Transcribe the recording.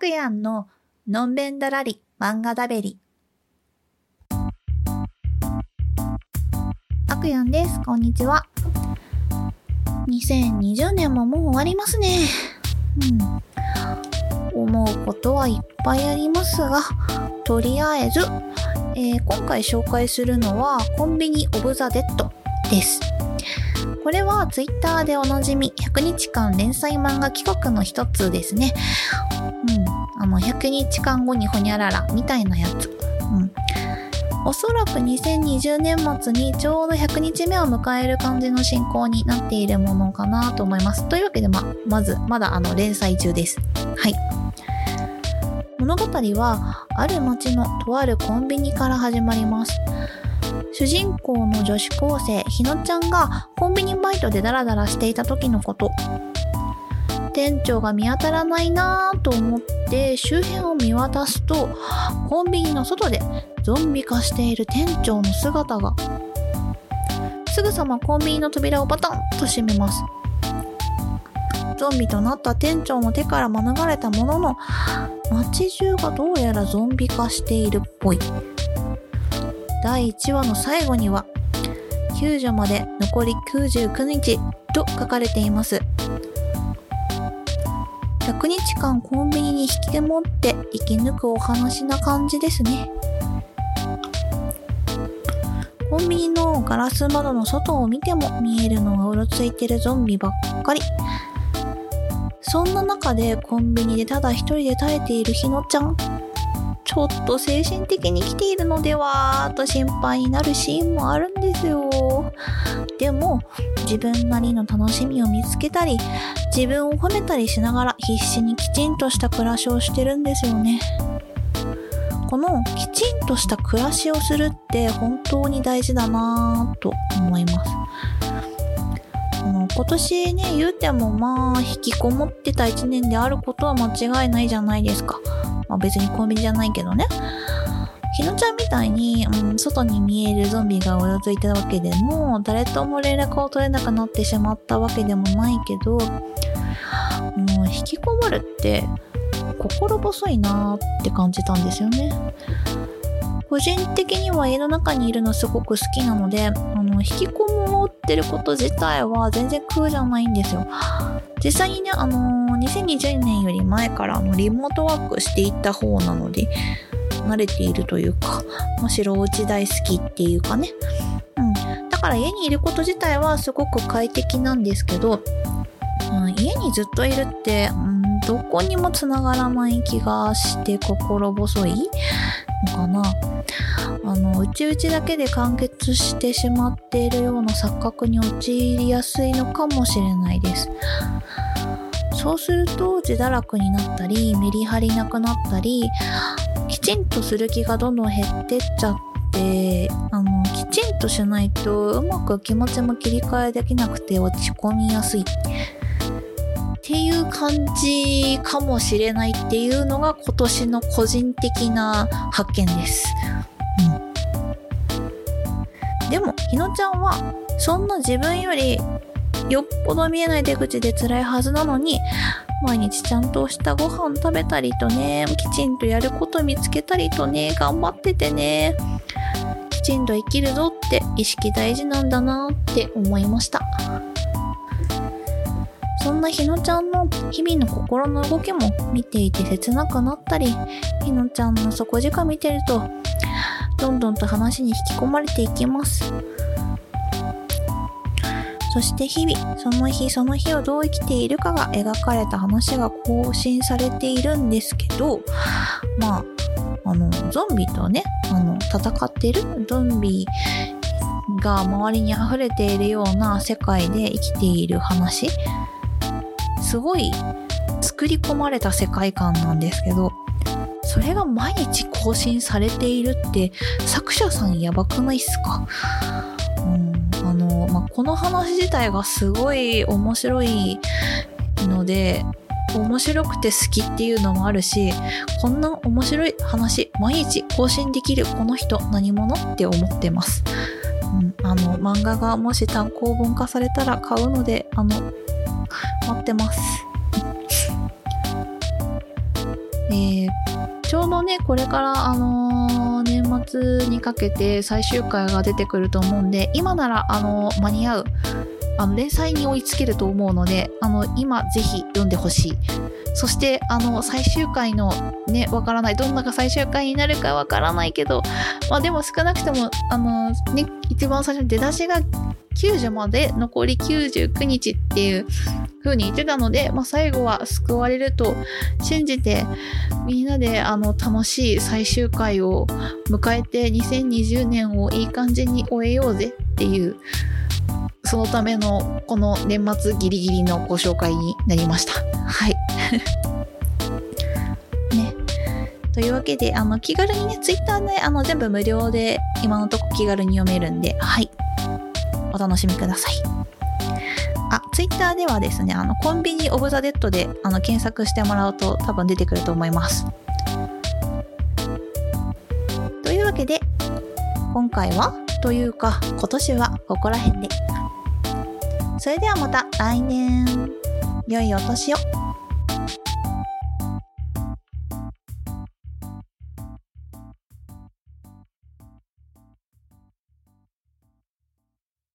くやんののんべんだらり漫画だべり。あくやんです。こんにちは。2020年ももう終わりますね。うん。思うことはいっぱいありますが、とりあえず、えー、今回紹介するのはコンビニオブザ・デッドです。これは Twitter でおなじみ100日間連載漫画企画の一つですね。100日間後にほにゃららみたいなやつ。うん。おそらく2020年末にちょうど100日目を迎える感じの進行になっているものかなと思います。というわけで、ま、まず、まだあの、連載中です。はい。物語は、ある町のとあるコンビニから始まります。主人公の女子高生ひのちゃんがコンビニバイトでダラダラしていた時のこと店長が見当たらないなぁと思って周辺を見渡すとコンビニの外でゾンビ化している店長の姿が。すぐさまコンビニの扉をバタンと閉めます。ゾンビとなった店長の手から免れたものの街中がどうやらゾンビ化しているっぽい。第1話の最後には、救助まで残り99日と書かれています。100日間コンビニに引きこもって生き抜くお話な感じですね。コンビニのガラス窓の外を見ても見えるのがうろついてるゾンビばっかり。そんな中でコンビニでただ一人で耐えているひのちゃん。ちょっと精神的に来ているのではと心配になるシーンもあるんですよ。でも、自分なりの楽しみを見つけたり、自分を褒めたりしながら必死にきちんとした暮らしをしてるんですよね。このきちんとした暮らしをするって本当に大事だなぁと思います。今年ね、言うてもまあ、引きこもってた1年であることは間違いないじゃないですか。まあ別にコンビニじゃないけどね。ひのちゃんみたいに、うん、外に見えるゾンビがうろついたわけでも、誰とも連絡を取れなくなってしまったわけでもないけど、もう引きこもるって、心細いなーって感じたんですよね。個人的には家の中にいるのすごく好きなので、あの、引きこもってること自体は全然苦じゃないんですよ。実際にね、あのー、2020年より前からあのリモートワークしていった方なので、慣れているというか、むしろお家大好きっていうかね。うん。だから家にいること自体はすごく快適なんですけど、うん、家にずっといるって、うん、どこにもつながらない気がして心細いのかな。あの、うちうちだけで完結してしまっているような錯覚に陥りやすいのかもしれないです。そうすると自堕落になったり、メリハリなくなったり、きちんとする気がどんどん減ってっちゃって、あの、きちんとしないとうまく気持ちも切り替えできなくて落ち込みやすい。っていう感じかもしれないっていうのが今年の個人的な発見です。うん。でも、ひのちゃんは、そんな自分よりよっぽど見えない出口で辛いはずなのに、毎日ちゃんとしたご飯食べたりとね、きちんとやること見つけたりとね、頑張っててね、きちんと生きるぞって意識大事なんだなって思いました。そんなひのちゃんの日々の心の動きも見ていて切なくなったり、ひのちゃんの底力見てると、どんどんと話に引き込まれていきます。そして日々、その日その日をどう生きているかが描かれた話が更新されているんですけど、まあ、あの、ゾンビとね、あの、戦ってるゾンビが周りに溢れているような世界で生きている話、すごい作り込まれた世界観なんですけど、それが毎日更新されているって作者さんやばくないっすか？まあ、この話自体がすごい面白いので、面白くて好きっていうのもあるし、こんな面白い話、毎日更新できるこの人何者って思ってます。うん、あの、漫画がもし単行本化されたら買うので、あの、待ってます。えー、ちょうどね、これから、あのー、年末にかけて最終回が出てくると思うんで、今なら、あのー、間に合う、あの、連載に追いつけると思うので、あの、今、ぜひ読んでほしい。そして、あの、最終回のね、わからない。どんなが最終回になるかわからないけど、まあでも少なくとも、あの、ね、一番最初に出だしが90まで残り99日っていう風に言ってたので、まあ、最後は救われると信じてみんなであの楽しい最終回を迎えて2020年をいい感じに終えようぜっていうそのためのこの年末ギリギリのご紹介になりました。はい。ね。というわけで、あの、気軽にね、ツイッターで、あの、全部無料で今のとこ気軽に読めるんで、はい。楽しみください。あ、ツイッターではですね、あの、コンビニオブザ・デッドであの検索してもらうと多分出てくると思います。というわけで、今回は、というか、今年はここら辺で。それではまた来年、良いお年を。